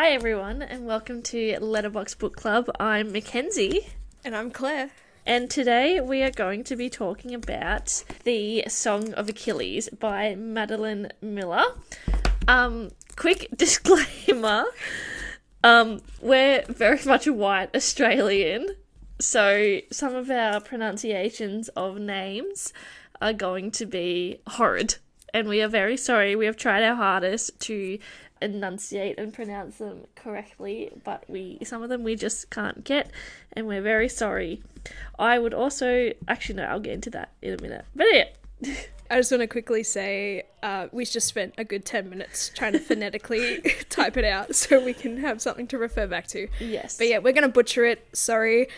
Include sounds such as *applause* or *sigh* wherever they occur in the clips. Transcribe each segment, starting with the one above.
Hi, everyone, and welcome to Letterbox Book Club. I'm Mackenzie, And I'm Claire. and today we are going to be talking about the Song of Achilles by Madeline Miller. Um, quick *laughs* disclaimer: um, we're very much a white Australian, so some of our pronunciations of names are going to be horrid, and we are very sorry. We have tried our hardest to enunciate and pronounce them correctly, but we some of them we just can't get, and we're very sorry. I would also actually no, I'll get into that in a minute. But yeah. *laughs* I just want to quickly say uh, we just spent a good 10 minutes trying to phonetically *laughs* type it out so we can have something to refer back to. Yes. But yeah, we're going to butcher it. Sorry.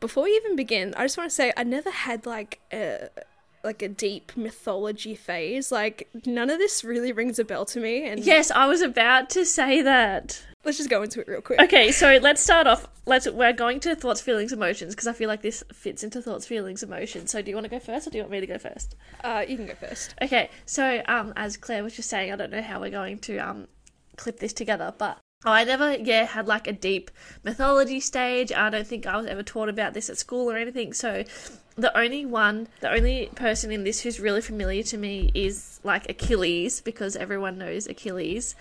Before we even begin, I just want to say I never had like a like a deep mythology phase. Like none of this really rings a bell to me and Yes, I was about to say that. let's just go into it real quick. Okay, so let's start off. Let's we're going to thoughts, feelings, emotions because I feel like this fits into thoughts, feelings, emotions. So do you want to go first, or do you want me to go first? Uh, you can go first. Okay, so um, as Claire was just saying, I don't know how we're going to um clip this together, but I never yeah had like a deep mythology stage. I don't think I was ever taught about this at school or anything. So the only one, the only person in this who's really familiar to me is like Achilles because everyone knows Achilles.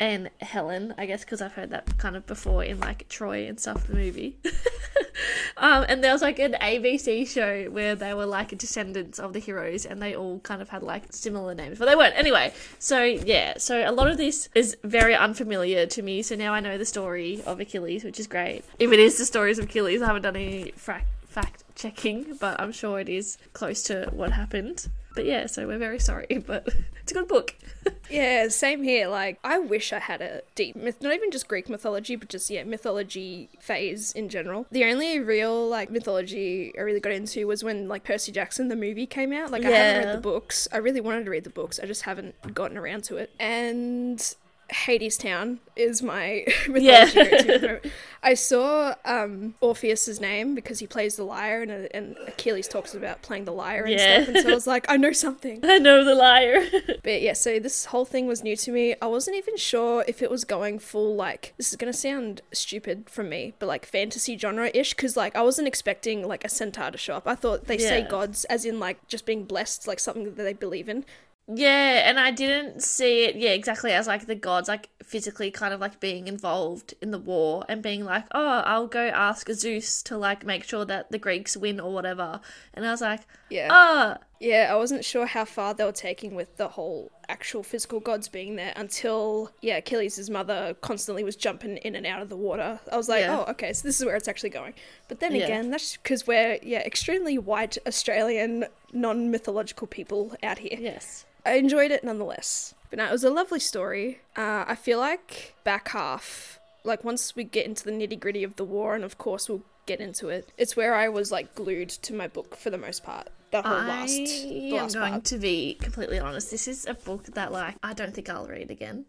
And Helen, I guess, because I've heard that kind of before in like Troy and stuff, the movie. *laughs* um, and there was like an ABC show where they were like descendants of the heroes, and they all kind of had like similar names, but they weren't. Anyway, so yeah, so a lot of this is very unfamiliar to me. So now I know the story of Achilles, which is great. If it is the stories of Achilles, I haven't done any fact fact checking, but I'm sure it is close to what happened. But yeah, so we're very sorry, *laughs* but it's a good book. *laughs* Yeah, same here. Like, I wish I had a deep myth, not even just Greek mythology, but just, yeah, mythology phase in general. The only real, like, mythology I really got into was when, like, Percy Jackson, the movie came out. Like, I haven't read the books. I really wanted to read the books. I just haven't gotten around to it. And Hadestown is my *laughs* mythology Yeah. go-to at the moment. I saw um, Orpheus's name because he plays the lyre, and, and Achilles talks about playing the lyre and Yeah. stuff. And so I was like, I know something. *laughs* I know the lyre. *laughs* But yeah, so this whole thing was new to me. I wasn't even sure if it was going full like this is gonna sound stupid from me, but like fantasy genre ish, because like I wasn't expecting like a centaur to show up. I thought they say gods as in like just being blessed, like something that they believe in. Yeah, and I didn't see it, yeah, exactly as like the gods like physically kind of like being involved in the war and being like, oh, I'll go ask Zeus to like make sure that the Greeks win or whatever. And I was like, Yeah, oh, yeah. I wasn't sure how far they were taking with the whole actual physical gods being there until yeah, Achilles' mother constantly was jumping in and out of the water. I was like, Yeah. oh, okay, so this is where it's actually going. But then Yeah. again, that's because we're yeah extremely white Australian non mythological people out here. yes. I enjoyed it nonetheless. But no, it was a lovely story. Uh, I feel like back half, like once we get into the nitty gritty of the war, and of course we'll get into it, it's where I was like glued to my book for the most part. The whole last, the I am going part. to be completely honest. This is a book that like I don't think I'll read again.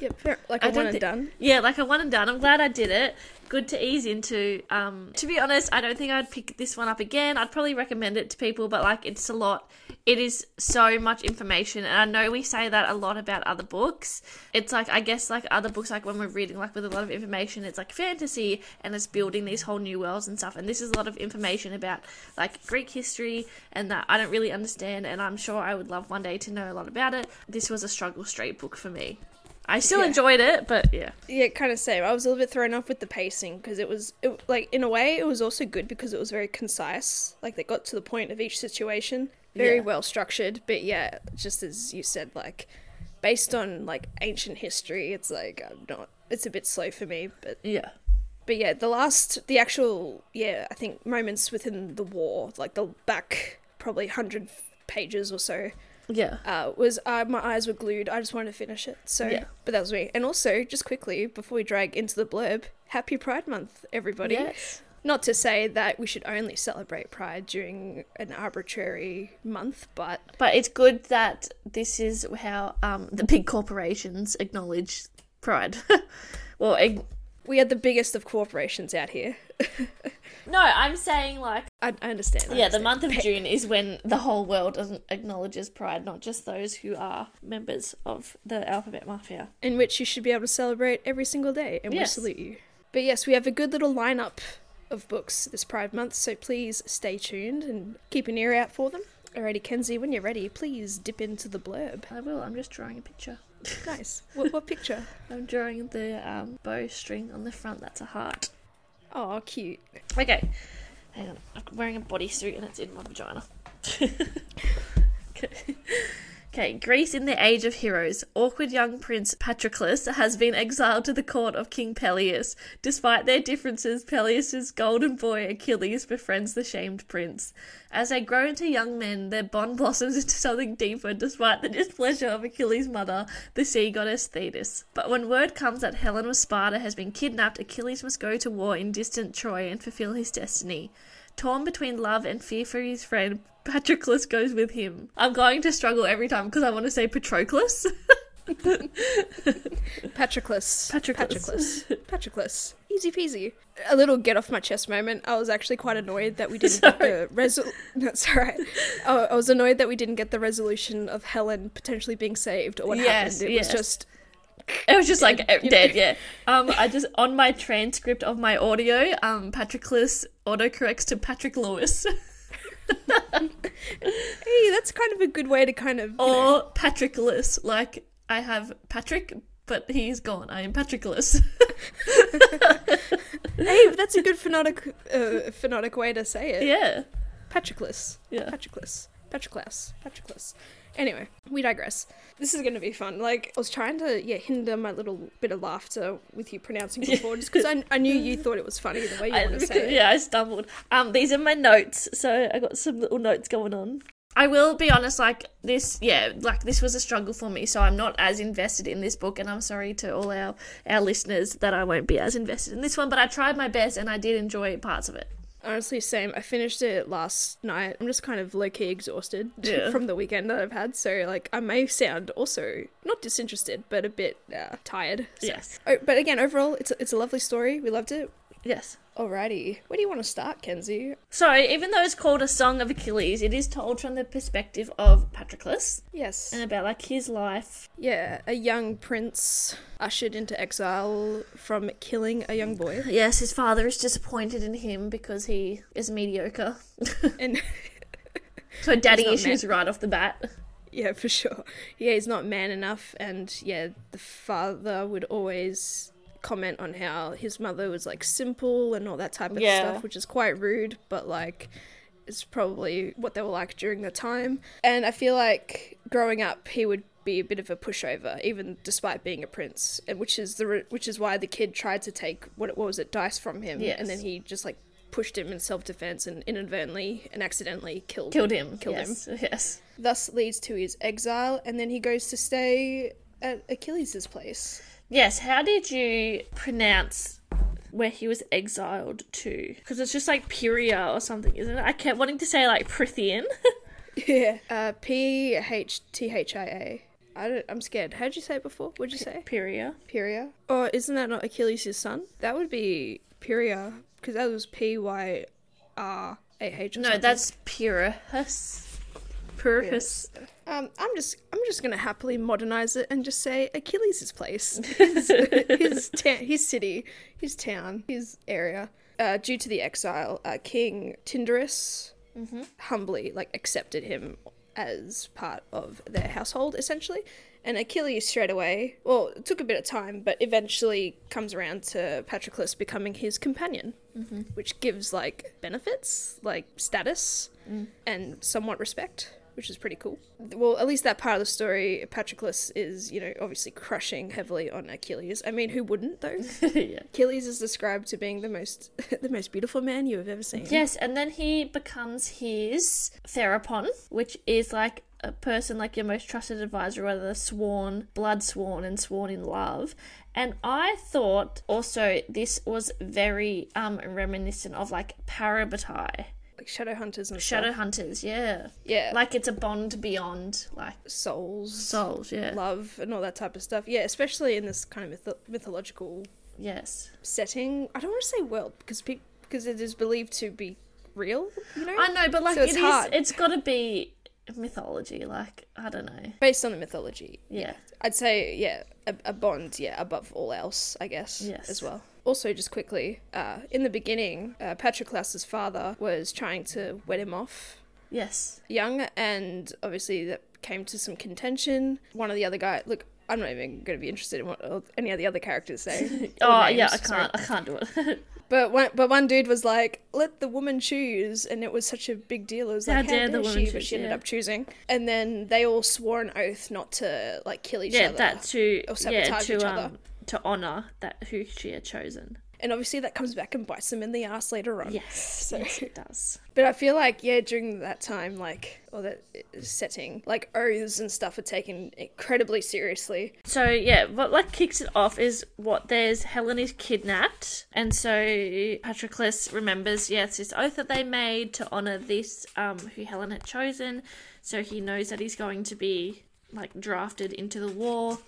Yeah, fair, like *laughs* I a one and thi- done. Yeah, like a one and done. I'm glad I did it. Good to ease into. Um, to be honest, I don't think I'd pick this one up again. I'd probably recommend it to people, but like it's a lot. It is so much information, and I know we say that a lot about other books. It's like I guess like other books, like when we're reading like with a lot of information, it's like fantasy and it's building these whole new worlds and stuff. And this is a lot of information about like Greek history and that I don't really understand, and I'm sure I would love one day to know a lot about it. This was a struggle straight book for me. I still Yeah. enjoyed it, but yeah. Yeah, kind of same. I was a little bit thrown off with the pacing because it was it, like in a way it was also good because it was very concise. Like they got to the point of each situation, very Yeah. well structured. But yeah, just as you said, like based on like ancient history, it's like I'm not. It's a bit slow for me, but Yeah. but yeah, the last, the actual, yeah, I think moments within the war, like the back probably hundred pages or so, Yeah. uh, was uh, my eyes were glued. I just wanted to finish it. So, Yeah. but that was me. And also, just quickly before we drag into the blurb, Happy Pride Month, everybody. Yes. Not to say that we should only celebrate Pride during an arbitrary month, but But it's good that this is how um, the big corporations acknowledge pride. *laughs* well, ag- We are the biggest of corporations out here. *laughs* No, I'm saying like I, I understand. I yeah, the month of June is when the whole world acknowledges Pride, not just those who are members of the Alphabet Mafia. in which you should be able to celebrate every single day, and Yes. we salute you. But yes, we have a good little lineup of books this Pride Month, so please stay tuned and keep an ear out for them. Alrighty, Kenzie, when you're ready, please dip into the blurb. I will. I'm just drawing a picture. Nice. what, what picture? *laughs* I'm drawing the um, bowstring on the front. That's a heart. Oh, cute. Okay, hang on. I'm wearing a bodysuit and it's in my vagina. *laughs* okay. Okay, Greece in the Age of Heroes. Awkward young prince Patroclus has been exiled to the court of King Peleus. Despite their differences, Peleus's golden boy Achilles befriends the shamed prince. As they grow into young men, their bond *laughs* blossoms into something deeper despite the displeasure of Achilles' mother, the sea goddess Thetis. But when word comes that Helen of Sparta has been kidnapped, Achilles must go to war in distant Troy and fulfill his destiny. Torn between love and fear for his friend, *laughs* Patroclus goes with him. I'm going to struggle every time because I want to say Patroclus. *laughs* Patroclus. Patroclus. Patroclus. Patroclus. Easy peasy. A little get off my chest moment. I was actually quite annoyed that we didn't get the *laughs* resolution. That's alright. I I was annoyed that we didn't get the resolution of Helen potentially being saved or what Yes, happened. It yes. was just It was just like Dead, yeah. *laughs* Um, I just on my transcript of my audio, um, Patroclus autocorrects to Patrick Lewis *laughs* hey, that's kind of a good way to kind of you know, or Patrickless. Like I have Patrick, but he's gone. I am Patrickless. *laughs* hey, that's a good phonetic uh, phonetic way to say it. yeah, Patroclus. yeah. Patroclus. Patroclus. Patroclus. Anyway, we digress. This is going to be fun. Like, I was trying to, yeah, hinder my little bit of laughter with you pronouncing before, just because I, I knew you *laughs* thought it was funny the way you I, want to say it. *laughs* yeah, I stumbled. Um, these are my notes, so I got some little notes going on. I will be honest, like this, yeah, like this was a struggle for me, so I'm not as invested in this book, and I'm sorry to all our our listeners that I won't be as invested in this one, but I tried my best and I did enjoy parts of it. Honestly, same. I finished it last night. I'm just kind of low key exhausted *laughs* Yeah. from the weekend that I've had, so like I may sound also not disinterested, but a bit uh, tired. So- Yes, Oh, but again, overall, it's a, it's a lovely story. We loved it. Yes. Alrighty, where do you want to start, Kenzie? So even though it's called a Song of Achilles, it is told from the perspective of Patroclus Yes. and about like his life. Yeah, a young prince ushered into exile from killing a young boy. Yes, his father is disappointed in him because he is mediocre. *laughs* And *laughs* So daddy issues right off the bat. yeah, for sure. Yeah, he's not man enough. And yeah, the father would always comment on how his mother was like simple and all that type of Yeah. stuff, which is quite rude, but like it's probably what they were like during the time. And I feel like growing up, he would be a bit of a pushover, even despite being a prince, and which is the re- which is why the kid tried to take what what was it dice from him, Yes. and then he just like pushed him in self defense and inadvertently and accidentally killed Killed him. Killed yes. *laughs* Yes. Thus leads to his exile, and then he goes to stay at Achilles' place. Yes. How did you pronounce where he was exiled to? Because it's just like Pyria or something, isn't it? I kept wanting to say like Prithian. *laughs* Yeah. Uh, P H T H I A. I don't, I'm scared. How'd you say it before? What'd you say? Pyria. Pyria. Or isn't that not Achilles' son? That would be Pyria, because that was P Y R A H. No, something. that's Pyrrhus. Pyrrhus. Um, I'm just I'm just gonna happily modernize it and just say Achilles' place, *laughs* his his, ta- his city, his town, his area. Uh, due to the exile, uh, King Tyndarus humbly like accepted him as part of their household essentially. And Achilles straight away, well, it took a bit of time, but eventually comes around to Patroclus becoming his companion, which gives like benefits, like status, and somewhat respect, which is pretty cool. Well, at least that part of the story, Patroclus is, you know, obviously crushing heavily on Achilles. I mean, who wouldn't though? *laughs* yeah. Achilles is described to being the most *laughs* the most beautiful man you have ever seen. Yes, and then he becomes his therapon, which is like a person like your most trusted advisor, whether sworn, blood sworn, and sworn in love. And I thought also this was very um reminiscent of like Parabatai, Like shadow hunters and Shadow stuff. Hunters, yeah. Yeah. Like it's a bond beyond like souls, souls, yeah. love, and all that type of stuff. Yeah, especially in this kind of mytho- mythological Yes. setting. I don't want to say world because pe- because it is believed to be real. You know, I know, but like So it's it is- hard. it's got to be mythology. Like I don't know. based on the mythology. Yeah. I'd say yeah, a, a bond yeah above all else. I guess Yes. as well. Also, just quickly, uh, in the beginning, uh, Patroclus's father was trying to wed him off Yes. young, and obviously that came to some contention. One of the other guys, look, I'm not even going to be interested in what any of the other characters say. *laughs* Oh yeah, I can't. I can't do it. *laughs* But one, but one dude was like, "Let the woman choose," and it was such a big deal. It was How like, "How dare the woman she?" choose, But she ended yeah. up choosing, and then they all swore an oath not to like kill each yeah, other. that to or yeah sabotage to each um other. To honor that who she had chosen. And obviously that comes back and bites them in the ass later on. Yes. So- yes, it *laughs* does. But I feel like yeah, during that time, like or that setting, like oaths and stuff are taken incredibly seriously. So yeah, what like kicks it off is what there's Helen is kidnapped, and so Patroclus remembers yes this oath that they made to honor this um who Helen had chosen, so he knows that he's going to be like drafted into the war,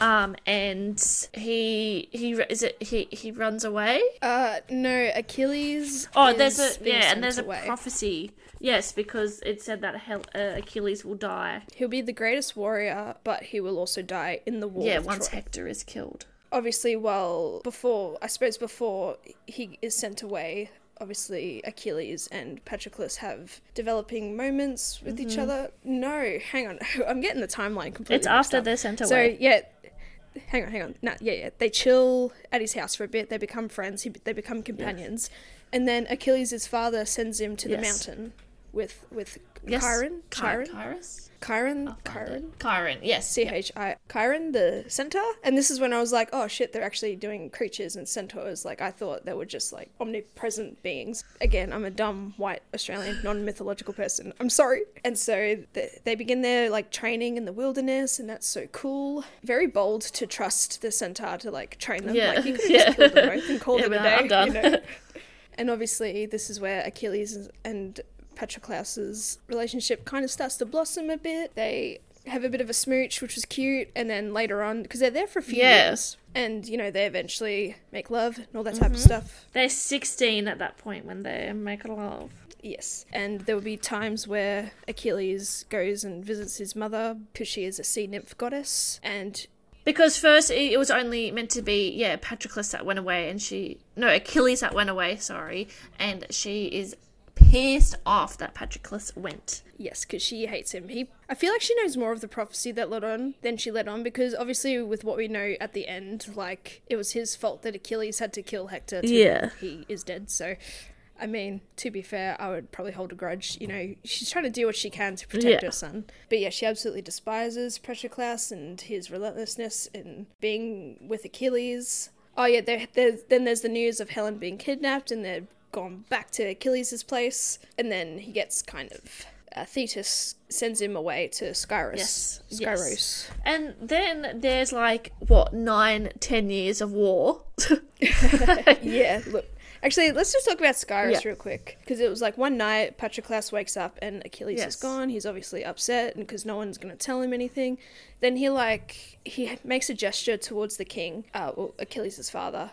um and he he is it he he runs away. Uh, no, Achilles. Oh, there's a yeah, and there's a away. prophecy. Yes, because it said that Hel- uh, Achilles will die. He'll be the greatest warrior, but he will also die in the war. yeah, once Troy. Hector is killed. obviously well before i suppose before he is sent away obviously achilles and patroclus have developing moments with each other. No hang on. *laughs* I'm getting the timeline completely Mm-hmm. It's after up. they're so yeah hang on hang on. No yeah yeah. They chill at his house for a bit. They become friends. He, they become companions. And then achilles' father sends him to the Yes. mountain with with Yes. chiron Ky- chiron? Chiron Chiron? chiron Chiron, yes. C H I Chiron, the centaur. And this is when I was like, oh shit, they're actually doing creatures and centaurs. Like I thought they were just like omnipresent beings. Again, I'm a dumb white Australian non-mythological person. I'm sorry. And so th- they begin their like training in the wilderness, and that's so cool. Very bold to trust the centaur to like train them. Yeah. Like you could *laughs* Yeah. just killed them both and called Yeah, it a day. I'm done. You know? *laughs* And obviously, this is where Achilles and Patroclus's relationship kind of starts to blossom a bit. They have a bit of a smooch, which was cute, and then later on, because they're there for a few Yeah. years, and you know they eventually make love and all that type Mm-hmm. of stuff. They're 16 at that point when they make love. Yes, and there will be times where Achilles goes and visits his mother because she is a sea nymph goddess, and Because first it was only meant to be, yeah, Patroclus that went away and she. No, Achilles that went away, sorry. And she is pissed off that Patroclus went. Yes, because she hates him. He, I feel like she knows more of the prophecy that led on than she led on because obviously with what we know at the end, like it was his fault that Achilles had to kill Hector. To Yeah. he is dead. So, I mean, to be fair, I would probably hold a grudge. You know, she's trying to do what she can to protect Yeah. her son. But yeah, she absolutely despises Patroclus and his relentlessness in being with Achilles. Oh yeah, there, there's then there's the news of Helen being kidnapped and they're gone back to Achilles' place, and then he gets kind of. Uh, Thetis sends him away to Skyros. Yes, yes. And then there's like, what, nine, ten years of war. *laughs* *laughs* yeah, look. Actually, let's just talk about Skyros Yeah. real quick. Because it was like one night, Patroclus wakes up and Achilles Yes. is gone. He's obviously upset and because no one's going to tell him anything. Then he, like, he makes a gesture towards the king, uh, well, Achilles' father,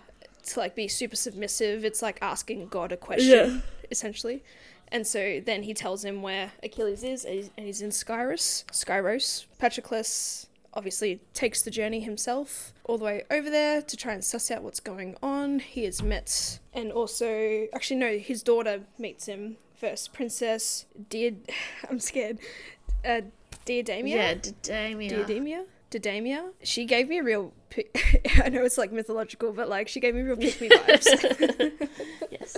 to, like, be super submissive. It's like asking God a question, Yeah. essentially. And so then he tells him where Achilles is, and he's- in Skyros. Skyros. Patroclus obviously takes the journey himself all the way over there to try and suss out what's going on. He is met, and also, actually, no, his daughter meets him first. Princess Dear, *sighs* I'm scared. Uh, Diademia? yeah, Didamia. Diademia? Didamia? She gave me a real. *laughs* I know it's like mythological, but like she gave me real pick me vibes. *laughs* Yes.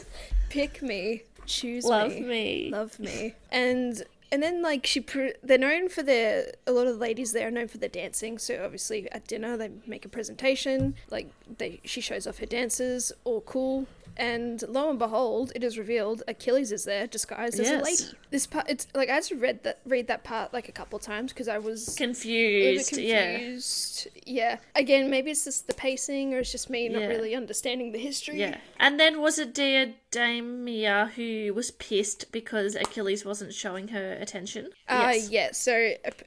pick me, choose me. Love me, me. love me, and and then like she, pr- they're known for their a lot of the ladies there are known for their dancing. So obviously at dinner they make a presentation, like they she shows off her dances, all cool. And lo and behold, it is revealed Achilles is there disguised as a lady. This part, it's like I had to read that read that part like a couple times because I was bit Confused. Yeah. Yeah. Again, maybe it's just the pacing, or it's just me not Yeah. really understanding the history. Yeah. And then was it Dia Damia who was pissed because Achilles wasn't showing her attention. Uh, yeah, so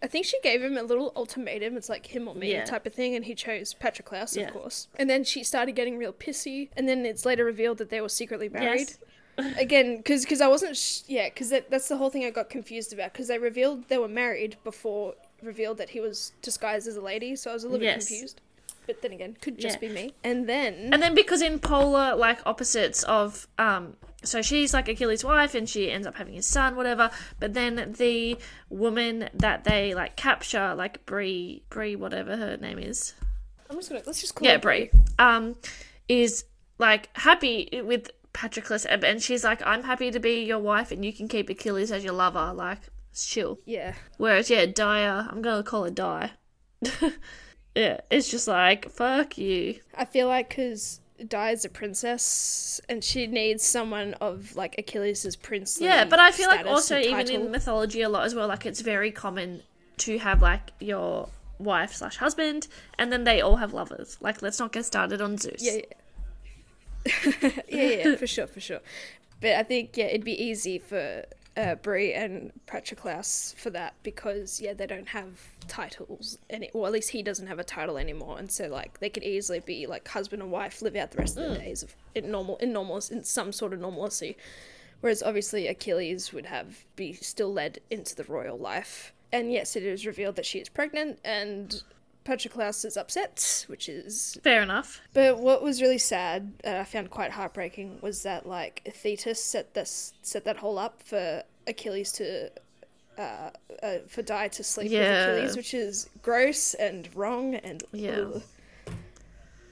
I- think she gave him a little ultimatum. It's like him or me Yeah. type of thing, and he chose Patroclus, Yeah. of course. And then she started getting real pissy, and then it's later revealed that they were secretly married. Yes. *laughs* Again, because cause I wasn't, sh- yeah, because that, that's the whole thing I got confused about, because they revealed they were married before revealed that he was disguised as a lady, so I was a little bit confused. But then again, could just Yeah. be me. And then, And then because in polar like opposites of um so she's like Achilles' wife and she ends up having his son, whatever. But then the woman that they like capture, like Bree Bree, whatever her name is. I'm just gonna, let's just call Yeah, Bree. Um is like happy with Patroclus and she's like, I'm happy to be your wife and you can keep Achilles as your lover, like it's chill. Yeah. Whereas yeah, Dia, I'm gonna call her Die. *laughs* yeah, it's just like, fuck you. I feel like because Di is a princess and she needs someone of like Achilles' princely. Yeah, but I feel like also even in mythology a lot as well, like it's very common to have like your wife slash husband, and then they all have lovers. Like, let's not get started on Zeus. Yeah, yeah. *laughs* yeah, yeah, for sure, for sure. But I think yeah, it'd be easy for uh, Brie and Patroclus for that because yeah, they don't have titles, any, or at least he doesn't have a title anymore, and so like they could easily be like husband and wife, live out the rest of Mm. days of in normal, in normal, in some sort of normalcy. Whereas obviously Achilles would have be still led into the royal life. And yes, it is revealed that she is pregnant, and Patroclus is upset, which is Fair enough. but what was really sad, and I found quite heartbreaking, was that like Thetis set this set that whole up for Achilles to, uh, uh for Di to sleep Yeah. with Achilles, which is gross and wrong and Yeah. ugh.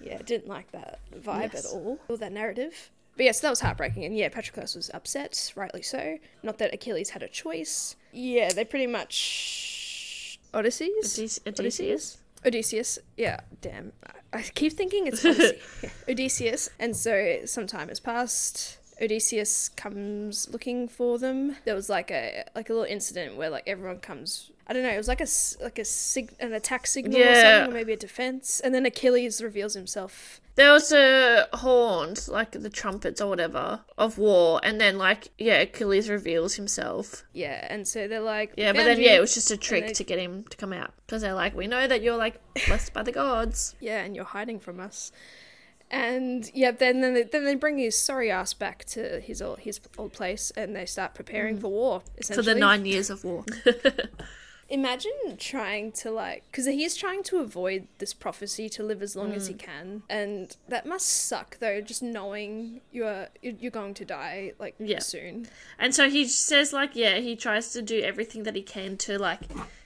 yeah, didn't like that vibe Yes. at all or that narrative. But yes, that was heartbreaking, and yeah, Patroclus was upset, rightly so. Not that Achilles had a choice. Yeah, they pretty much Odysseus. Odys- Odysseus? Odysseus. Odysseus, yeah, damn. I- keep thinking it's Odyssey. *laughs* Yeah, Odysseus. And so some time has passed. Odysseus comes looking for them. There was like a like a little incident where like everyone comes. I don't know. It was like a like a sig- an attack signal or Yeah. something, or maybe a defense. And then Achilles reveals himself. There was a horns, like the trumpets or whatever, of war, and then like yeah, Achilles reveals himself. Yeah, and so they're like, Yeah, but then you." yeah, it was just a trick they- to get him to come out because they're like, we know that you're like blessed by the gods. *laughs* yeah, and you're hiding from us. And yeah, then then they, then they bring his sorry ass back to his old his old place, and they start preparing for war. Mm. For the nine years of war. *laughs* Imagine trying to like, because he is trying to avoid this prophecy to live as long as Mm. he can, and that must suck though. Just knowing you're you're going to die like Yeah. soon. And so he says, like, yeah, he tries to do everything that he can to, like,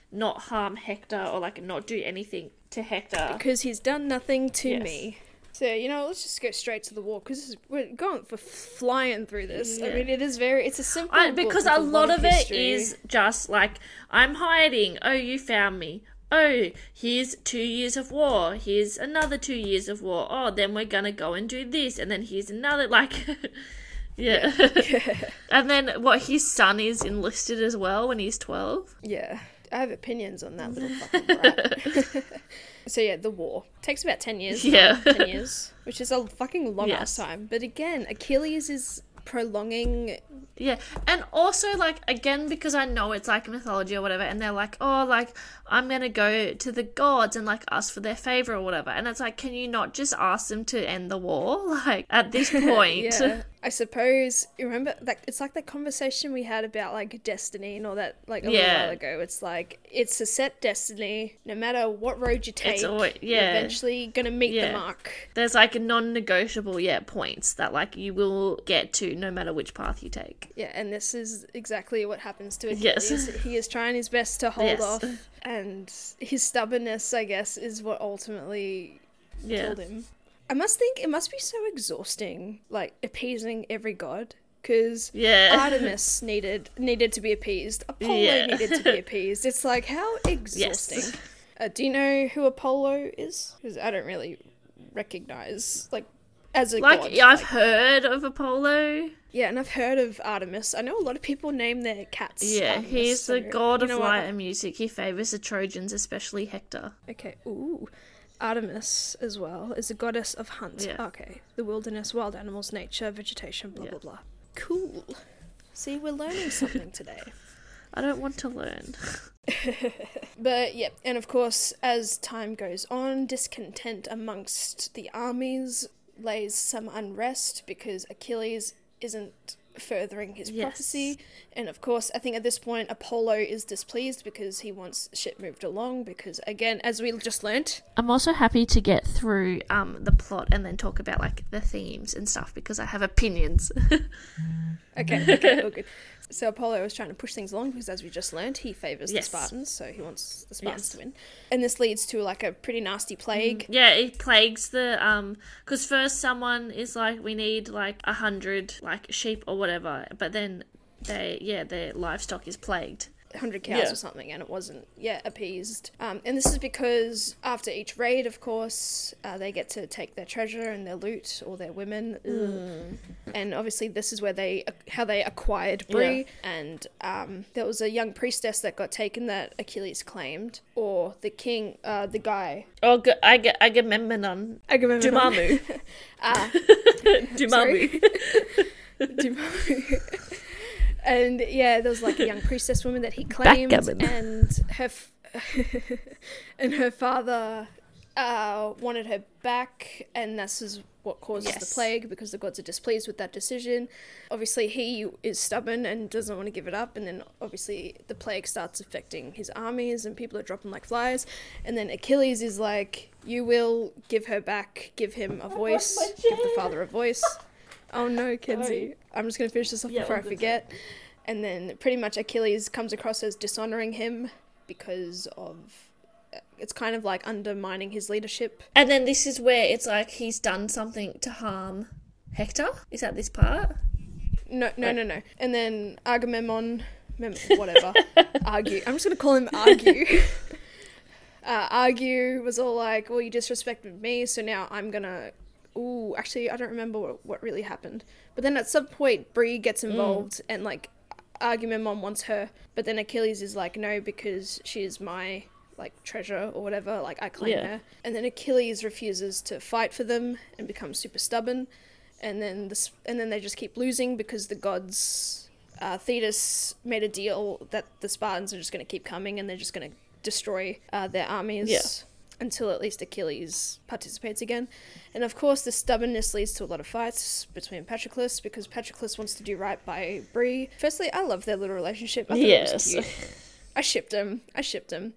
not harm Hector or, like, not do anything to Hector. because he's done nothing to Yes. me. So you know, let's just go straight to the war because we're going for flying through this. I mean, it is very. It's a simple I, because a lot of it history. is just like, I'm hiding. Oh, you found me. Oh, here's two years of war. Here's another two years of war. Oh, then we're gonna go and do this. And then here's another, *laughs* like, *laughs* *laughs* yeah. and then what, his son is enlisted as well when he's 12? Yeah, I have opinions on that little fucking brat. So yeah, the war takes about ten years. *laughs* Yeah. ten years, which is a fucking long ass time. But again, Achilles is prolonging. Yeah, and also like again because I know it's like mythology or whatever, and they're like, oh, like I'm gonna go to the gods and like ask for their favor or whatever, and it's like, can you not just ask them to end the war? *laughs* Like at this *laughs* point, Yeah, I suppose. You remember that? It's like that conversation we had about like destiny and all that. Like a Yeah. little while ago. It's like it's a set destiny. No matter what road you take, alwa- you're eventually gonna meet Yeah. the mark. there's like a non-negotiable yeah points that like you will get to no matter which path you take. Yeah, and this is exactly what happens to Yes. He is trying his best to hold Yes. off, and his stubbornness, I guess, is what ultimately Yeah, killed him. I must think it must be so exhausting, like appeasing every god, because yeah, *laughs* Artemis needed needed to be appeased. Apollo Yeah. needed to be *laughs* appeased. It's like how exhausting. Uh, do you know who Apollo is? Because I don't really recognize like as a like god. yeah, I've heard of Apollo. Yeah, and I've heard of Artemis. I know a lot of people name their cats. Yeah, Artemis, he's so, the god you of know what? light and music. He favors the Trojans, especially Hector. Okay, ooh, Artemis as well is a goddess of hunt. Yeah. Okay. The wilderness, wild animals, nature, vegetation, blah Yeah. blah blah. Cool. See, we're learning something today. *laughs* I don't want to learn. *laughs* But yeah, and of course, as time goes on, discontent amongst the armies lays some unrest because Achilles isn't furthering his Yes. prophecy. And of course, I think at this point, Apollo is displeased because he wants shit moved along. Because again, as we just learnt, I'm also happy to get through um the plot and then talk about like the themes and stuff because I have opinions. *laughs* Okay, okay, all good. So Apollo is trying to push things along because, as we just learned, he favors Yes. the Spartans, so he wants the Spartans Yes. to win. And this leads to like a pretty nasty plague. yeah, it plagues the um because first someone is like we need like a hundred like sheep or whatever, but then they yeah their livestock is plagued. 100 cows Yeah. or something, and it wasn't yet appeased. Um, and this is because after each raid, of course, uh, they get to take their treasure and their loot or their women. Ugh. And obviously, this is where they how they acquired Bree. And um, there was a young priestess that got taken that Achilles claimed, or the king, uh, the guy. Oh, G- I get Agamemnon, Agamemnon. Dumamu, Ah, *laughs* *laughs* Dumamu. *laughs* Dumamu. And yeah, there was like a young *laughs* priestess woman that he claimed, Backgammon. and her f- *laughs* and her father uh, wanted her back, and this is what causes the plague because the gods are displeased with that decision. Obviously, he is stubborn and doesn't want to give it up, and then obviously the plague starts affecting his armies, and people are dropping like flies. And then Achilles is like, "You will give her back, give him a voice, give the father a voice." *laughs* Oh no, *laughs* Kenzie! I'm just gonna finish this off Yeah, before I forget. And then pretty much Achilles comes across as dishonoring him because of it's kind of like undermining his leadership. And then this is where it's like he's done something to harm Hector. Is that this part? No, no, no, no. And then Agamemnon, mem- whatever, *laughs* argue. I'm just gonna call him argue. *laughs* uh, argue was all like, "Well, you disrespected me, so now I'm gonna." Ooh, actually, I don't remember what, what really happened. But then at some point, Bree gets involved, and like, Agamemnon wants her, but then Achilles is like, "No, because she is my." like treasure or whatever like i claim Yeah. her and then achilles refuses to fight for them and becomes super stubborn and then this and then they just keep losing because the gods uh, Thetis made a deal that the Spartans are just going to keep coming and they're just going to destroy uh, their armies Yeah. Until at least Achilles participates again. And of course, the stubbornness leads to a lot of fights between Patroclus because Patroclus wants to do right by Bree. Firstly, I love their little relationship. I Yes. I shipped him. I shipped him.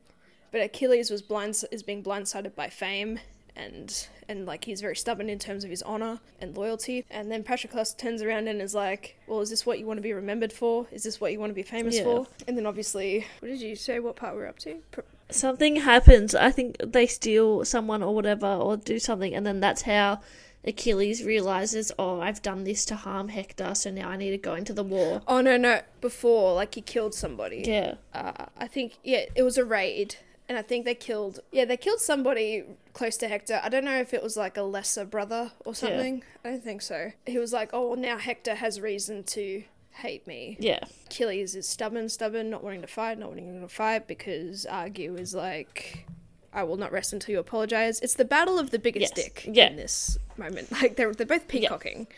But Achilles was blind is being blindsided by fame and and like he's very stubborn in terms of his honor and loyalty. And then Patroclus turns around and is like, "Well, is this what you want to be remembered for? Is this what you want to be famous Yeah. for?" And then obviously, what did you say? What part we're up to? Pr- Something happens. I think they steal someone or whatever, or do something, and then that's how Achilles realizes, oh, I've done this to harm Hector, so now I need to go into the war. Oh no, no! Before, like he killed somebody. Yeah. uh, I think yeah, it was a raid, and I think they killed yeah they killed somebody close to Hector. I don't know if it was like a lesser brother or something. I don't think so. He was like, oh, now Hector has reason to hate me. Yeah. Achilles is stubborn, stubborn, not wanting to fight, not wanting to fight because Argue is like. I will not rest until you apologize. It's the battle of the biggest Yes. dick Yeah. in this moment. Like they're they're both peacocking.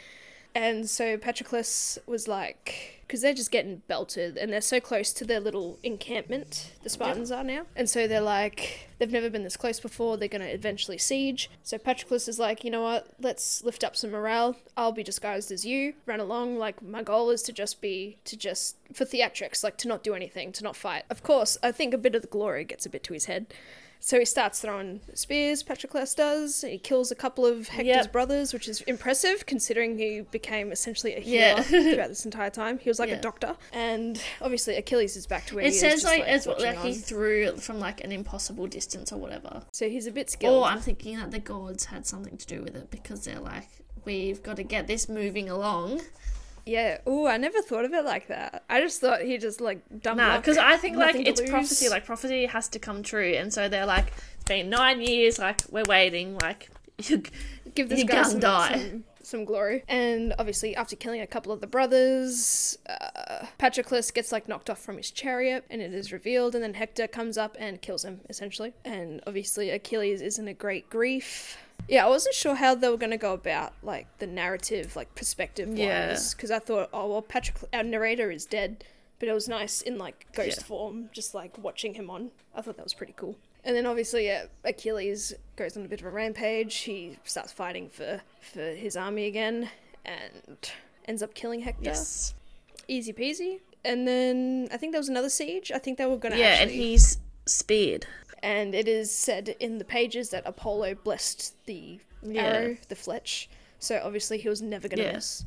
And so Patroclus was like, because they're just getting belted and they're so close to their little encampment, the Spartans are now. And so they're like, they've never been this close before, they're going to eventually siege. So Patroclus is like, you know what, let's lift up some morale. I'll be disguised as you, run along. Like, my goal is to just be, to just, for theatrics, like to not do anything, to not fight. Of course, I think a bit of the glory gets a bit to his head. So he starts throwing spears, Patroclus does. He kills a couple of Hector's Yep. brothers, which is impressive considering he became essentially a Yeah. healer *laughs* throughout this entire time. He was like Yeah. a doctor. And obviously Achilles is back to where It he is. says like, as well, watching like he threw from like an impossible distance or whatever. So he's a bit skilled. Or I'm thinking that the gods had something to do with it because they're like, we've got to get this moving along. Yeah. Oh, I never thought of it like that. I just thought he just like dumb Nah, because I think like it's lose. prophecy. Like prophecy has to come true, and so they're like, it's been nine years. Like we're waiting. Like *laughs* you, give this he guy some, some some glory. And obviously, after killing a couple of the brothers, uh, Patroclus gets like knocked off from his chariot, and it is revealed. And then Hector comes up and kills him essentially. And obviously, Achilles is in a great grief. Yeah, I wasn't sure how they were going to go about like the narrative, like perspective wise, Yeah. because I thought, oh well, Patrick, our narrator is dead, but it was nice in like ghost Yeah. form, just like watching him on. I thought that was pretty cool. And then obviously, yeah, Achilles goes on a bit of a rampage. He starts fighting for for his army again, and ends up killing Hector. Yes. Easy peasy. And then I think there was another siege. I think they were going to Yeah, actually. and he's speared. And it is said in the pages that Apollo blessed the Yeah. arrow, the fletch. So obviously he was never going to Yeah. miss.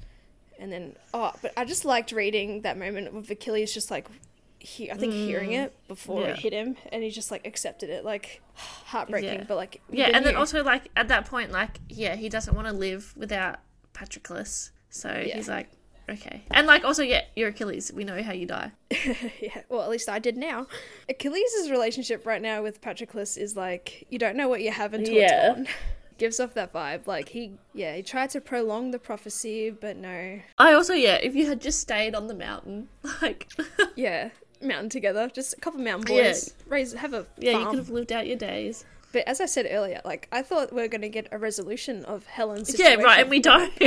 And then, oh, but I just liked reading that moment with Achilles just like, he, I think hearing it before Mm. yeah. it hit him, and he just like accepted it, like *sighs* heartbreaking, Yeah. but like Yeah, and then also like at that point, like yeah, he doesn't want to live without Patroclus, so he's like, okay, and like also yeah, you're Achilles. We know how you die. *laughs* yeah, well, at least I did now. Achilles' relationship right now with Patroclus is like you don't know what you have until Yeah. it's gone. *laughs* Gives off that vibe. Like he, yeah, he tried to prolong the prophecy, but no. I also yeah, if you had just stayed on the mountain, *laughs* like Yeah, mountain together, just a couple of mountain Yeah. boys. Raise, have a yeah, you could have lived out your days. But as I said earlier, like I thought we are gonna get a resolution of Helen's Yeah, right, and we don't. *laughs*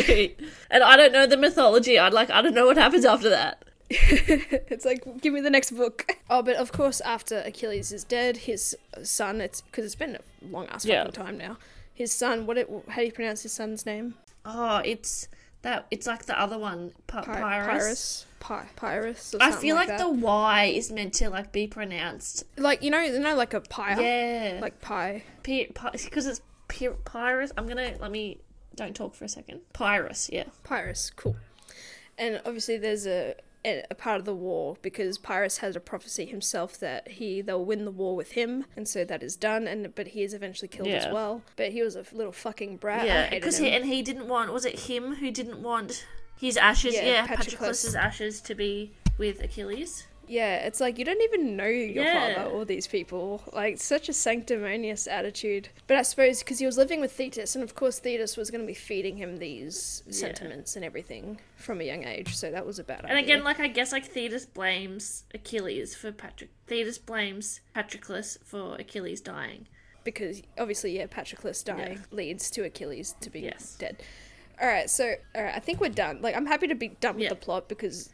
and I don't know the mythology. I'd like I don't know what happens after that. *laughs* it's like give me the next book. Oh, but of course, after Achilles is dead, his son. It's because it's been a long ass Yeah. fucking time now. His son. What? It, how do you pronounce his son's name? Oh, it's that. It's like the other one, Py- Py- Pyrrhus. Py- Pyrrhus. I feel like, that. the Y is meant to like be pronounced. like you know you know like a pie. Yeah, Like pie. because it's Py- Pyrrhus. I'm gonna let me don't talk for a second. Pyrrhus, yeah. Pyrrhus, cool. And obviously, there's a, a part of the war because Pyrrhus has a prophecy himself that he they'll win the war with him, and so that is done. And but he is eventually killed as well. But he was a little fucking brat. Yeah, because he and he didn't want. Was it him who didn't want his ashes? Yeah, Yeah, Patroclus. Patroclus's ashes to be with Achilles. Yeah, it's like you don't even know your Yeah. father or these people. Like such a sanctimonious attitude. But I suppose because he was living with Thetis, and of course Thetis was going to be feeding him these Yeah. sentiments and everything from a young age. So that was a bad And idea. again, like I guess like Thetis blames Achilles for Patrick. Thetis blames Patroclus for Achilles dying. because obviously, yeah, Patroclus dying leads to Achilles to be Yes. dead. All right, so all right, I think we're done. Like, I'm happy to be done with Yeah. the plot because,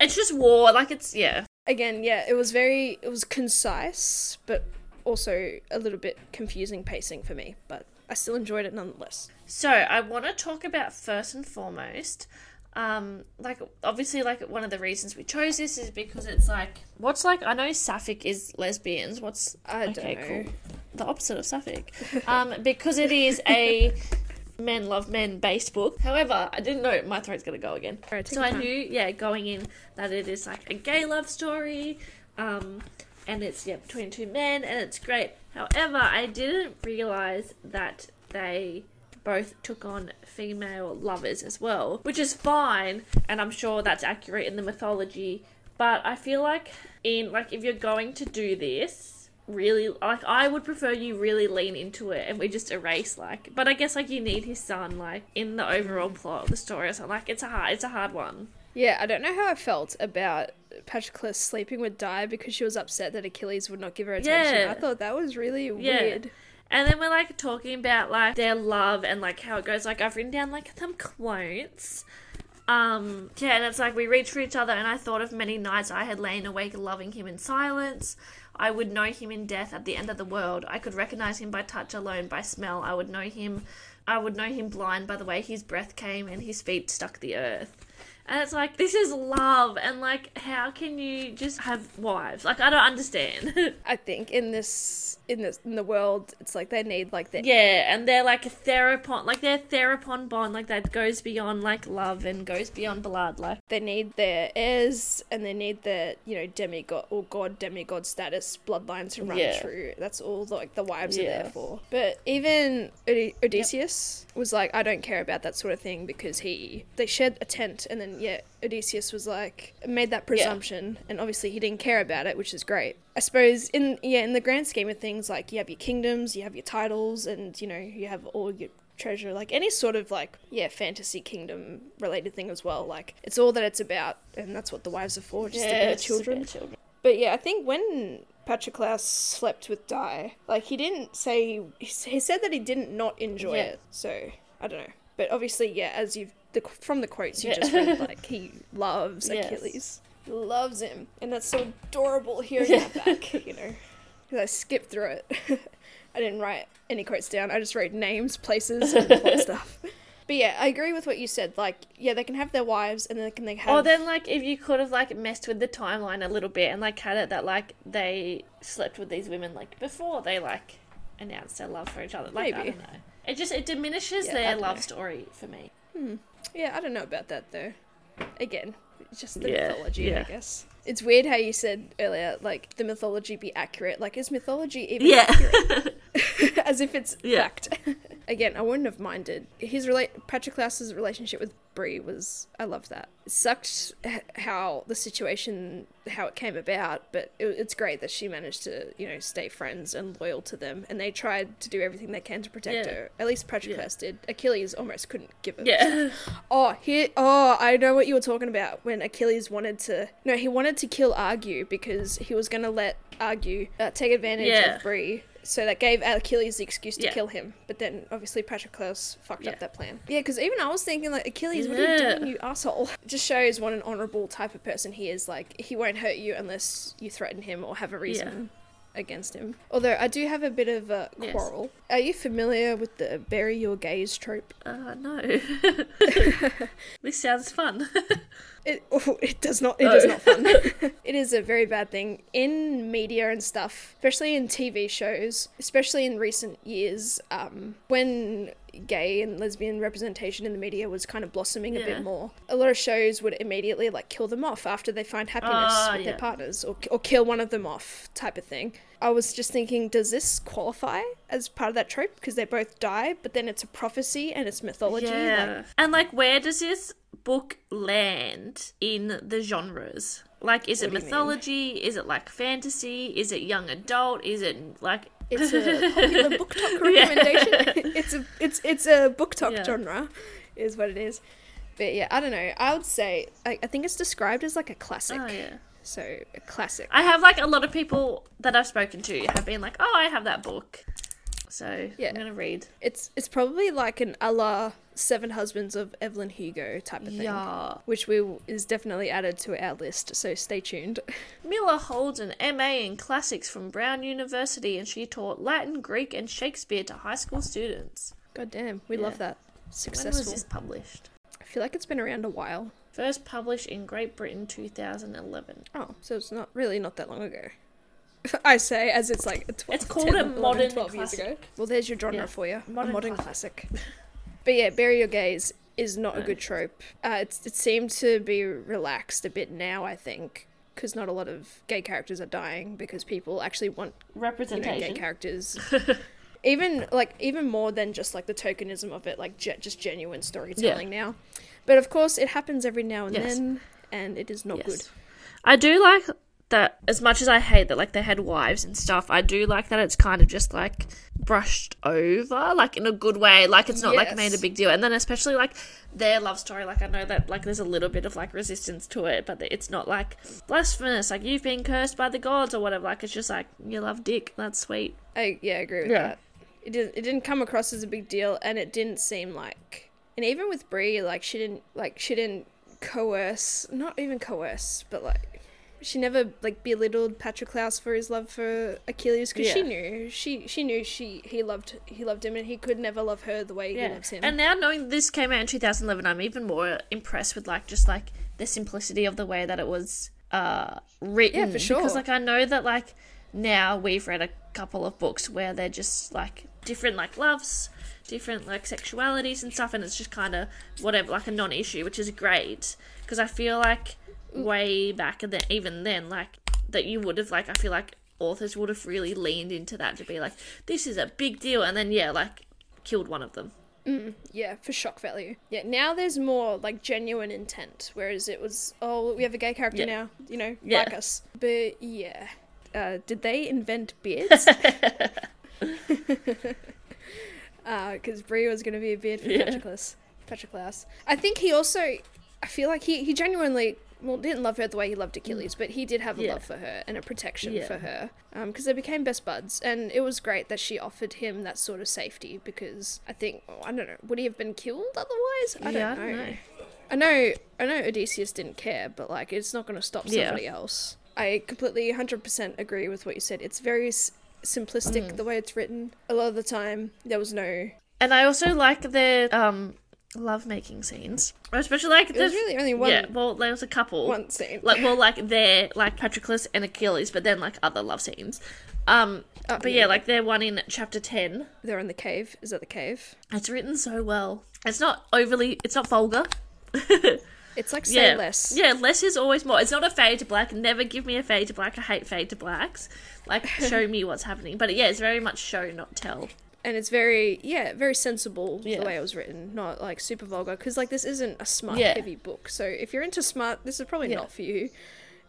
It's just war. Like it's yeah. Again, yeah, it was very, it was concise, but also a little bit confusing pacing for me. But I still enjoyed it nonetheless. So I want to talk about first and foremost, um, like obviously, like one of the reasons we chose this is because it's like what's like I know Sapphic is lesbians. What's I don't okay, know. cool. The opposite of Sapphic, um, because it is a *laughs* men love men based book. However, I didn't know my throat's gonna go again. So I knew, yeah, going in that it is like a gay love story, um, and it's yeah between two men, and it's great. However, I didn't realize that they both took on female lovers as well, which is fine, and I'm sure that's accurate in the mythology. But I feel like in like if you're going to do this, really like I would prefer you really lean into it and we just erase like. But I guess like you need his son like in the overall plot of the story or something. Like it's a hard, it's a hard one. Yeah, I don't know how I felt about Patroclus sleeping with Dia because she was upset that Achilles would not give her attention. Yeah. I thought that was really Yeah. weird. And then we're like talking about like their love and like how it goes. Like I've written down like some quotes. Um, yeah, and it's like we reach for each other, and I thought of many nights I had lain awake loving him in silence. I would know him in death at the end of the world. I could recognize him by touch alone, by smell. I would know him. I would know him blind by the way his breath came and his feet stuck the earth. And it's like this is love, and like how can you just have wives? Like I don't understand. *laughs* I think in this in this in the world, it's like they need like the Yeah, and they're like a therapon, like their therapon bond, like that goes beyond like love and goes beyond blood. Like, they need their heirs and they need their you know demigod or god demigod status bloodlines to run Yeah. through that's all like the wives are there for but even Od- odysseus was like i don't care about that sort of thing because he they shared a tent and then yeah odysseus was like made that presumption and obviously he didn't care about it which is great i suppose in yeah in the grand scheme of things like you have your kingdoms you have your titles and you know you have all your treasure, like any sort of like yeah fantasy kingdom related thing as well. Like it's all that it's about, and that's what the wives are for, just to bear it's children. children. But yeah, I think when Patroclus slept with Di, like he didn't say he he said that he didn't not enjoy Yeah. it. So I don't know, but obviously, yeah, as you've the, from the quotes you Yeah. just read, like he loves *laughs* Yes. Achilles, loves him, and that's so adorable hearing that *laughs* back. You know, because I skipped through it. *laughs* I didn't write any quotes down. I just wrote names, places, and plot stuff. But yeah, I agree with what you said. Like, yeah, they can have their wives, and then can they have? Or then like if you could have like messed with the timeline a little bit and like had it that like they slept with these women like before they like announced their love for each other. Like I Maybe. don't know. It just it diminishes Yeah, their love know. story for me. Hmm. Yeah, I don't know about that though. Again, it's just the Yeah, mythology, yeah. I guess. It's weird how you said earlier, like the mythology be accurate. Like, is mythology even Yeah. accurate? *laughs* *laughs* As if it's Yeah. fact. *laughs* Again, I wouldn't have minded. His relate Patroclus's relationship with Brie was I loved that. It sucked how the situation how it came about, but it, it's great that she managed to you know stay friends and loyal to them, and they tried to do everything they can to protect Yeah. her. At least Patroclus did. Achilles almost couldn't give it. Yeah. Oh, here. Oh, I know what you were talking about when Achilles wanted to. No, he wanted to kill Argue because he was going to let Argue uh, take advantage Yeah. of Bree. So that gave Achilles the excuse to Yeah. kill him. But then obviously Patroclus fucked Yeah. up that plan. Yeah, because even I was thinking like Achilles, what are you Yeah. doing, you asshole? It *laughs* just shows what an honorable type of person he is. Like he won't hurt you unless you threaten him or have a reason. Against him. Although I do have a bit of a Yes. quarrel. Are you familiar with the bury your gays trope? Uh, no. *laughs* this sounds fun. *laughs* It, *laughs* oh, it does not. It is Oh. not fun. *laughs* it is a very bad thing in media and stuff, especially in TV shows, especially in recent years, um, when gay and lesbian representation in the media was kind of blossoming a bit more. A lot of shows would immediately like kill them off after they find happiness Ah, with yeah. their partners, or or kill one of them off, type of thing. I was just thinking, does this qualify as part of that trope because they both die, but then it's a prophecy and it's mythology? Like, yeah. and like, where does this book land in the genres? Like, is it What mean? mythology? Is it like fantasy? Is it young adult? Is it like? It's a *laughs* popular BookTok Yeah. recommendation. *laughs* it's a it's it's a BookTok Yeah. genre, is what it is. But yeah, I don't know. I would say I, I think it's described as like a classic. Oh yeah. So a classic. I have like a lot of people that I've spoken to have been like, "Oh, I have that book," so Yeah. I'm gonna read. It's it's probably like an a la Seven Husbands of Evelyn Hugo type of thing. Yeah. Which we is definitely added to our list, so stay tuned. *laughs* Miller holds an MA in classics from Brown University, and she taught Latin, Greek, and Shakespeare to high school students. God damn, we Yeah. love that. Successful. When was this published? I feel like it's been around a while. First published in Great Britain, 2011. Oh, so it's not really not that long ago. *laughs* I say as it's like a 12, It's called 10, a 11, modern 12 years ago. classic. Well, there's your genre Yeah, for you. modern a modern classic. *laughs* but yeah, bury your gays is not a good trope. Uh, it's, it seemed to be relaxed a bit now, I think, because not a lot of gay characters are dying because people actually want you know, Representation. gay characters. *laughs* even like even more than just like the tokenism of it, like ge- just genuine storytelling now. But of course, it happens every now and Yes. then, and it is not Yes. good. I do like that as much as I hate that like they had wives and stuff, I do like that it's kind of just like brushed over, like in a good way. Like it's not like made a big deal. And then especially like their love story, like I know that like there's a little bit of like resistance to it, but it's not like blasphemous, like you've been cursed by the gods or whatever. Like it's just like you love dick, that's sweet. I yeah, I agree with Yeah. that. It didn't it didn't come across as a big deal, and it didn't seem like, and even with Brie, like she didn't like she didn't coerce, not even coerce, but like she never like belittled Patroclus for his love for Achilles because she knew she she knew she he loved he loved him and he could never love her the way he loves him. And now knowing this came out in 2011, I'm even more impressed with like just like the simplicity of the way that it was uh written. Yeah, for sure. Because like I know that like now we've read a couple of books where they're just like different like loves, different like sexualities and stuff, and it's just kind of whatever like a non-issue, which is great because I feel like way back and then even then like that you would have like I feel like authors would have really leaned into that to be like this is a big deal, and then yeah like killed one of them. Yeah, for shock value. Yeah, now there's more like genuine intent, whereas it was, oh, we have a gay character Yeah. now, you know, Yeah. like us. But yeah, uh, did they invent beards? *laughs* *laughs* because Brie was going to be a beard for Yeah. Patroclus. Patroclus. I think he also, I feel like he, he genuinely, well, didn't love her the way he loved Achilles, but he did have a Yeah. love for her and a protection Yeah. for her because they became best buds. And it was great that she offered him that sort of safety because I think, oh, I don't know, would he have been killed otherwise? I don't, I know. don't know. I know, I know Odysseus didn't care, but like, it's not going to stop somebody else. I completely 100% agree with what you said. It's very s- simplistic Mm. the way it's written. A lot of the time, there was no. And I also like the um love making scenes, especially like there's really only one yeah. Well, there was a couple. one scene. like well like they're like Patroclus and Achilles, but then like other love scenes. Um, Oh, but yeah, like they're one in chapter ten. they're in the cave. Is that the cave? It's written so well. It's not overly. It's not vulgar. *laughs* It's like say yeah, less. yeah. Less is always more. It's not a fade to black. Never give me a fade to black. I hate fade to blacks. Like *laughs* show me what's happening. But yeah, it's very much show not tell. And it's very yeah, very sensible Yeah. the way it was written, not like super vulgar. Because like this isn't a smart Yeah. heavy book. So if you're into smart, this is probably Yeah. not for you.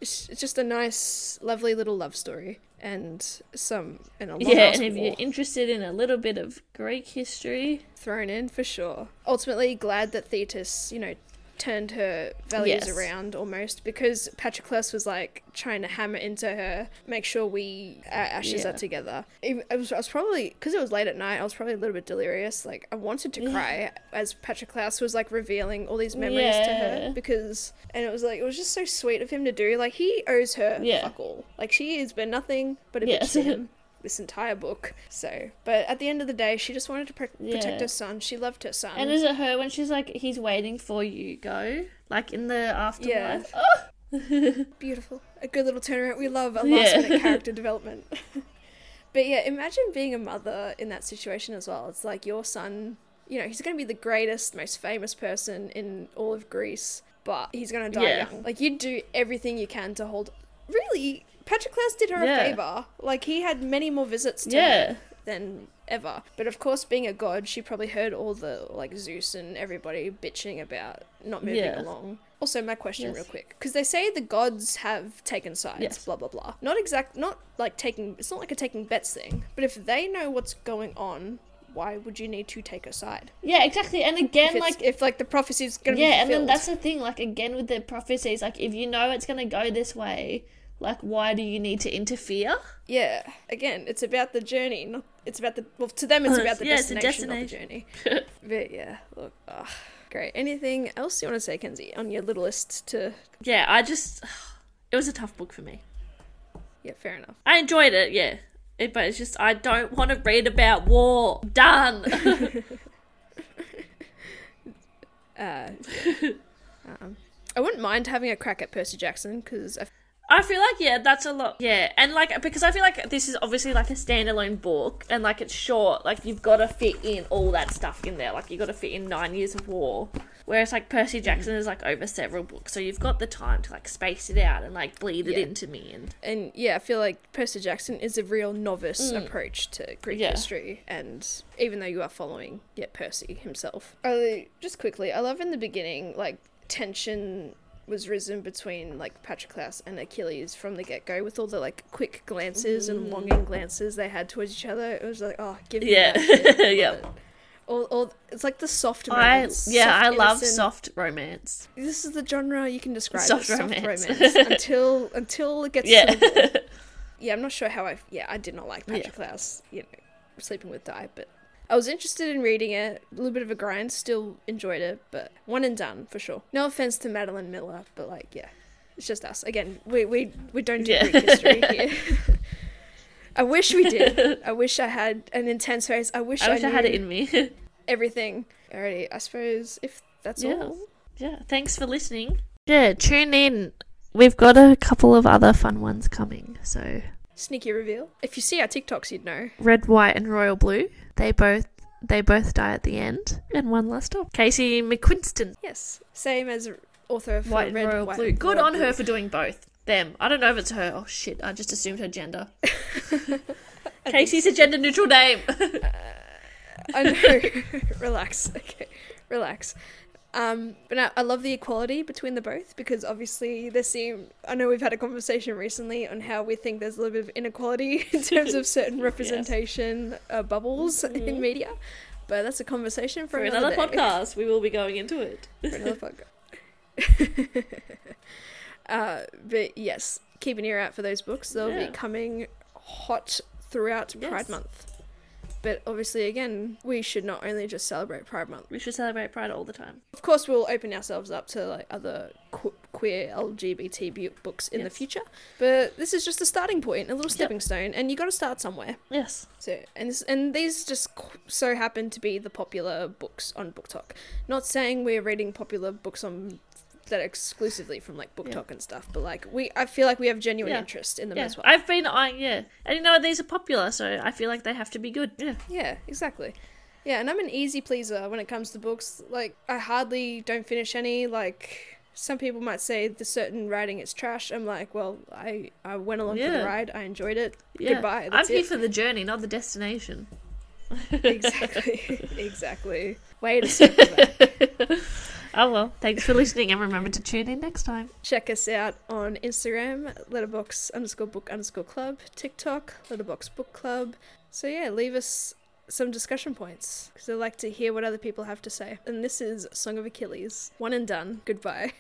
It's, it's just a nice, lovely little love story and some and a lot Yeah, and if you're interested in a little bit of Greek history, thrown in for sure. Ultimately, glad that Thetis, you know, turned her values Yes. around almost because Patroclus was like trying to hammer into her, make sure we our ashes Yeah. are together. It, I was, I was probably because it was late at night. I was probably a little bit delirious. Like I wanted to cry as Patroclus was like revealing all these memories to her because, and it was like it was just so sweet of him to do. Like he owes her Yeah. fuck all. Like she has been nothing but a Yeah. bitch to him this entire book. So, but at the end of the day, she just wanted to pr- protect Yeah. her son. She loved her son. and is it her when she's like, he's waiting for you, go? Like in the afterlife? Yeah. Oh. *laughs* Beautiful. A good little turnaround. We love a Yeah. last minute *laughs* character development. *laughs* but yeah, imagine being a mother in that situation as well. It's like your son, you know, he's going to be the greatest, most famous person in all of Greece, but he's going to die Yeah. young. Like, you do everything you can to hold. Really, Patroclus did her Yeah. a favor. Like, he had many more visits to Yeah. her than ever. But of course, being a god, she probably heard all the, like, Zeus and everybody bitching about not moving Yeah. along. Also, my question, Yes. real quick, because they say the gods have taken sides, Yes. blah blah blah. Not exact, not like taking. It's not like a taking bets thing. But if they know what's going on, why would you need to take a side? Yeah, exactly. And again, it's, like, if like the prophecy's gonna yeah, be and then that's the thing, like, again with the prophecies, like, if you know it's going to go this way, like, why do you need to interfere? yeah. Again, it's about the journey. Not it's about the well to them. It's Uh, about the yeah, it's a destination, not the journey. but yeah, look, ugh, great. Anything else you want to say, Kenzie, on your little list to? Yeah, I just. It was a tough book for me. Yeah, fair enough. I enjoyed it, yeah. It, but it's just, I don't want to read about war. Done. *laughs* Uh, *laughs* um, I wouldn't mind having a crack at Percy Jackson because I I feel like yeah, that's a lot. Yeah, and like because I feel like this is obviously like a standalone book, and like it's short. Like you've got to fit in all that stuff in there. Like you have got to fit in nine years of war. Whereas like Percy Jackson is like over several books, so you've got the time to like space it out and like bleed it Yeah. into me. And and yeah, I feel like Percy Jackson is a real novice approach to Greek Mm. Yeah. history, and even though you are following, yeah, Percy himself. I, just quickly, I love in the beginning like tension was risen between like Patroclus and Achilles from the get go with all the like quick glances and longing glances they had towards each other. It was like, oh, give me Yeah. that. Yeah. *laughs* Love it. All, all, it's like the soft I yeah, soft, I love innocent- soft romance. This is the genre you can describe Soft romance. romance *laughs* until until it gets Yeah. *laughs* yeah, I'm not sure how I. Yeah, I did not like Yeah. Patroclus. You know, sleeping with Di, but I was interested in reading it. A little bit of a grind. Still enjoyed it, but one and done for sure. No offense to Madeline Miller, but like, yeah, it's just us. Again, we we we don't do Yeah. Greek history *laughs* here. I wish we did. I wish I had an intense face. I wish I I, wish I had it in me. *laughs* everything. Alrighty, I suppose if that's Yeah. all. yeah, thanks for listening. Yeah, tune in. We've got a couple of other fun ones coming. So Sneaky reveal. If you see our TikToks, you'd know. red, white, and royal blue. They both they both die at the end. And one last stop. Casey McQuiston, Yes, same as author of white and Red, royal White, blue. Good Royal on her for doing both. Them. I don't know if it's her. Oh shit! I just assumed her gender. *laughs* Casey's a gender neutral name. Uh, I know. *laughs* relax. Okay, relax. Um, but I, I love the equality between the both because obviously there seem. I know we've had a conversation recently on how we think there's a little bit of inequality *laughs* in terms of certain *laughs* representation uh, bubbles Mm-hmm. in media, But that's a conversation for, For another, another podcast, we will be going into it. For another *laughs* podcast. uh, but yes, keep an ear out for those books. They'll Yeah. be coming hot throughout Yes. Pride Month. But obviously, again, we should not only just celebrate Pride Month. We should celebrate Pride all the time. Of course, we'll open ourselves up to like other que- queer LGBT books in the future. But this is just a starting point, a little stepping stone, and you got to start somewhere. Yes. So, and this, and these just qu- so happen to be the popular books on BookTok. Not saying we're reading popular books on that exclusively from like Book Yeah. Tok and stuff, but like we, I feel like we have genuine Yeah. interest in them Yeah. as well. I've been eyeing, yeah. And you know, these are popular, so I feel like they have to be good. Yeah. Yeah, exactly. Yeah, and I'm an easy pleaser when it comes to books. Like, I hardly don't finish any. Like, some people might say the certain writing is trash. I'm like, well, I, I went along for the ride. I enjoyed it. Yeah. Goodbye. I'm here it. for the journey, not the destination. Exactly. *laughs* exactly. Way to circle back. *laughs* Oh well, thanks for listening and remember to tune in next time. Check us out on Instagram, letterbox underscore book underscore club, TikTok, letterbox book club. So yeah, leave us some discussion points because I like to hear what other people have to say. And this is Song of Achilles. One and done. Goodbye.